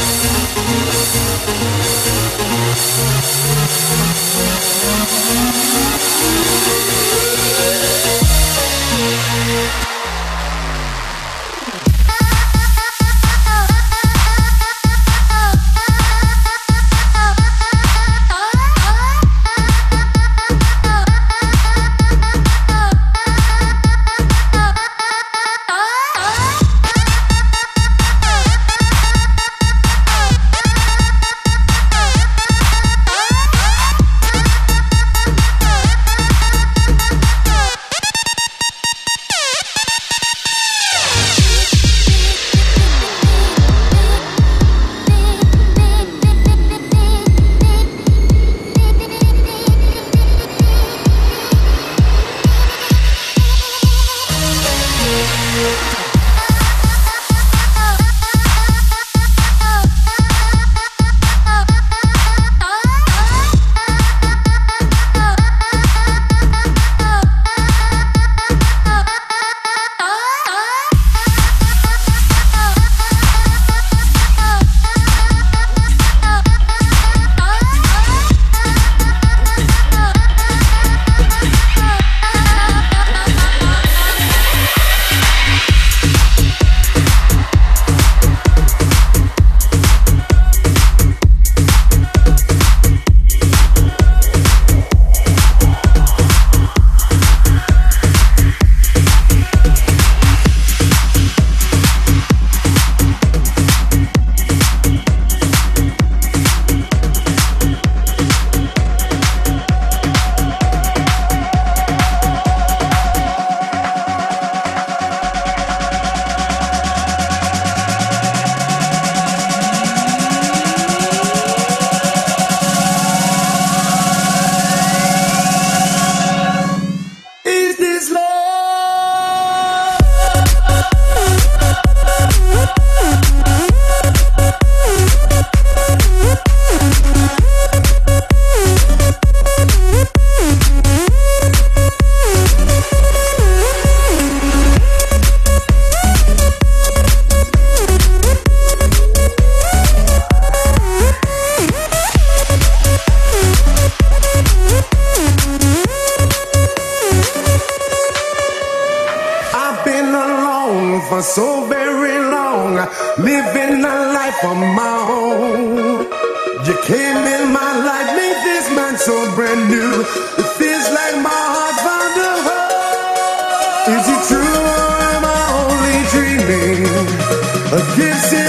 Música Give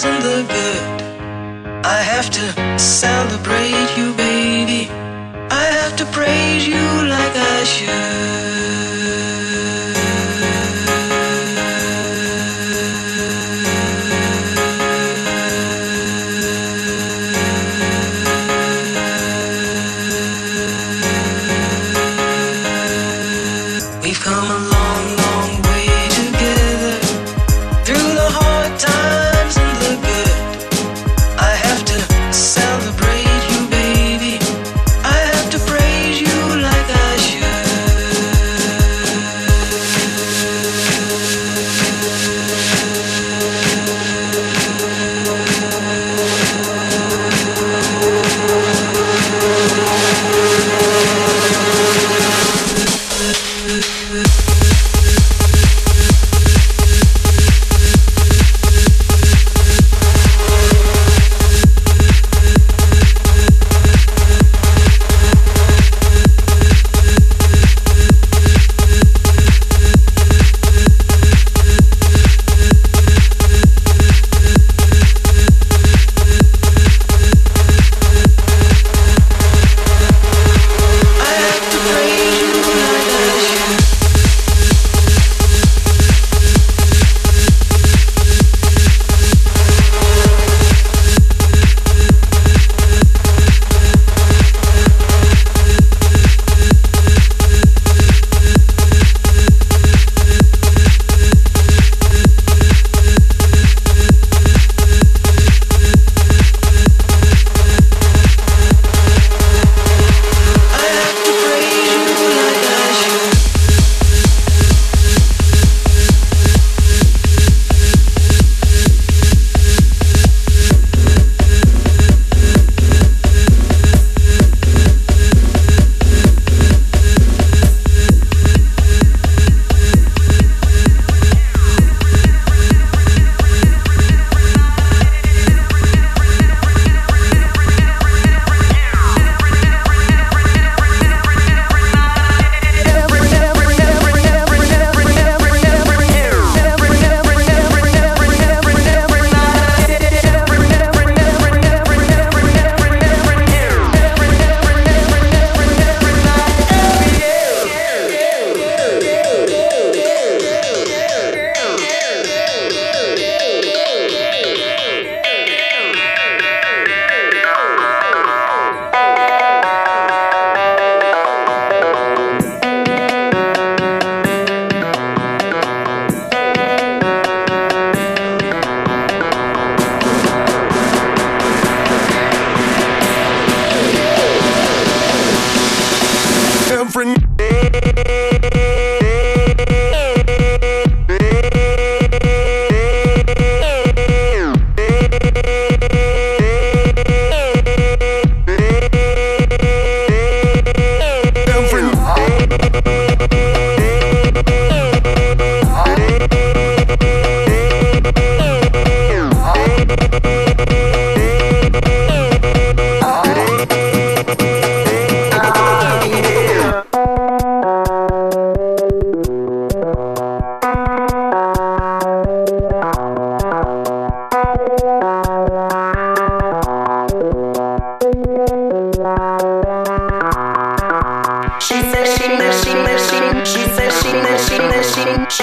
doesn't look good. I have to celebrate you, baby. I have to praise you like I should.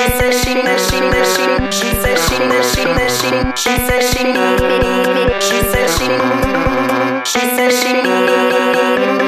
says she knows she knows she she says she knows she knows she she says she she says she she says she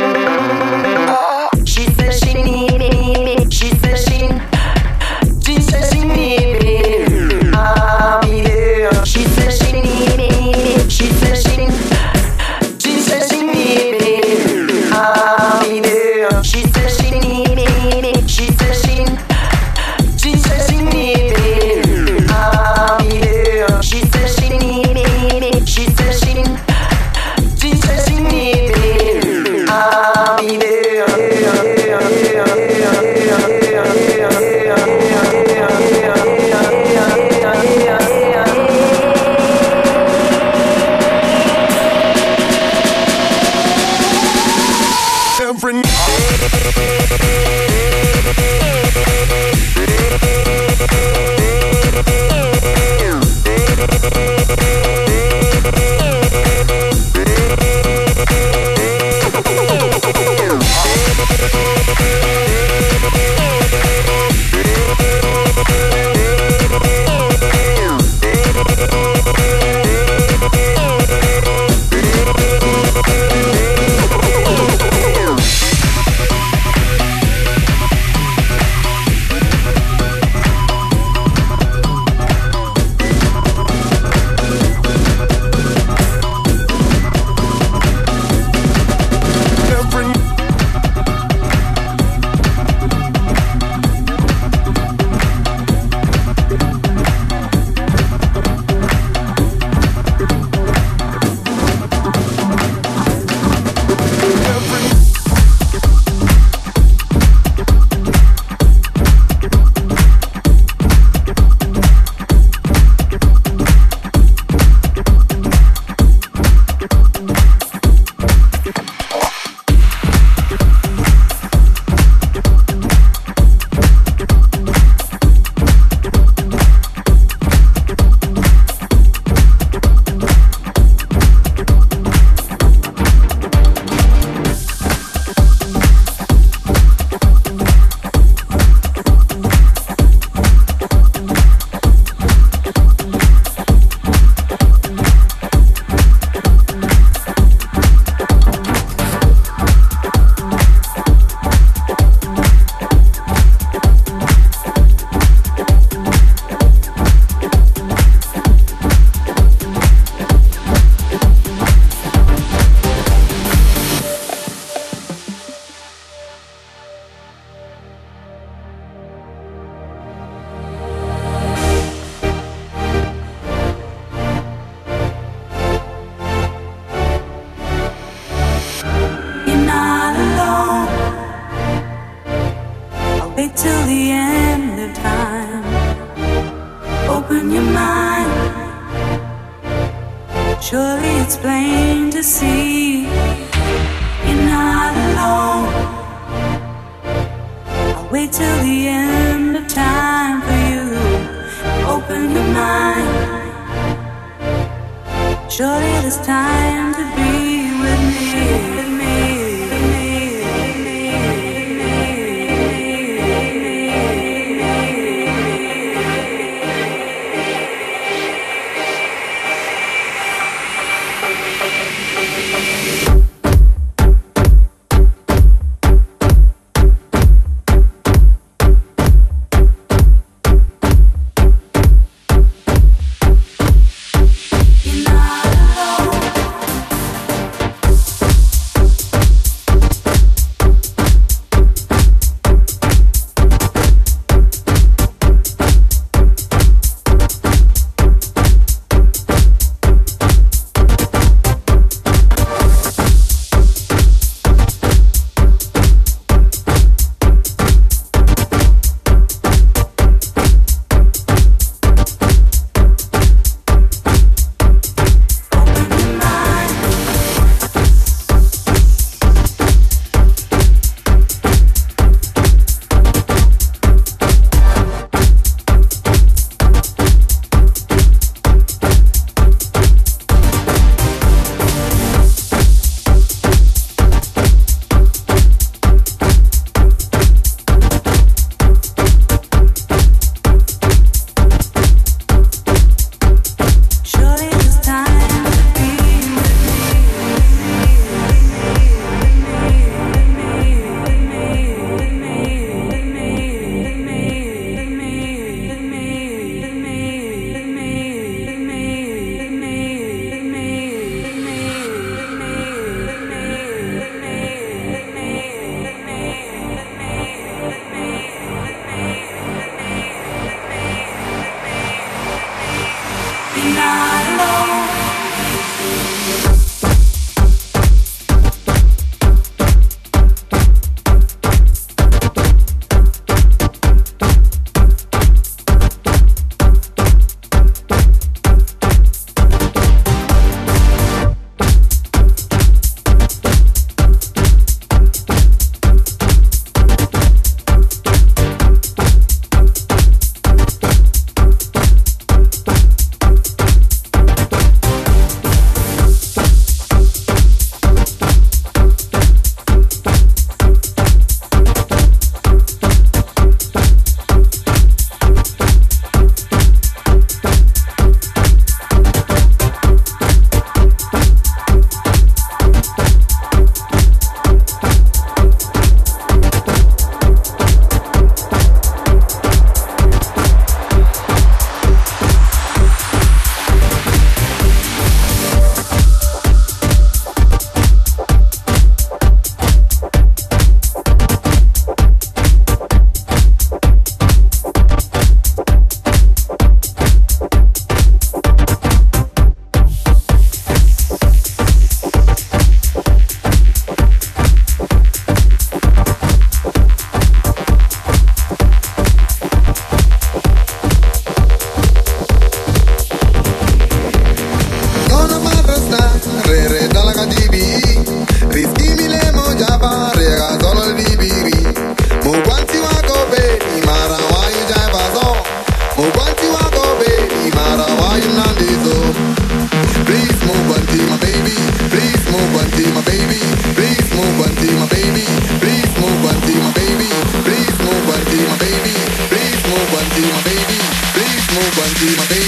Vou baby. Limo Maria, mas que me leva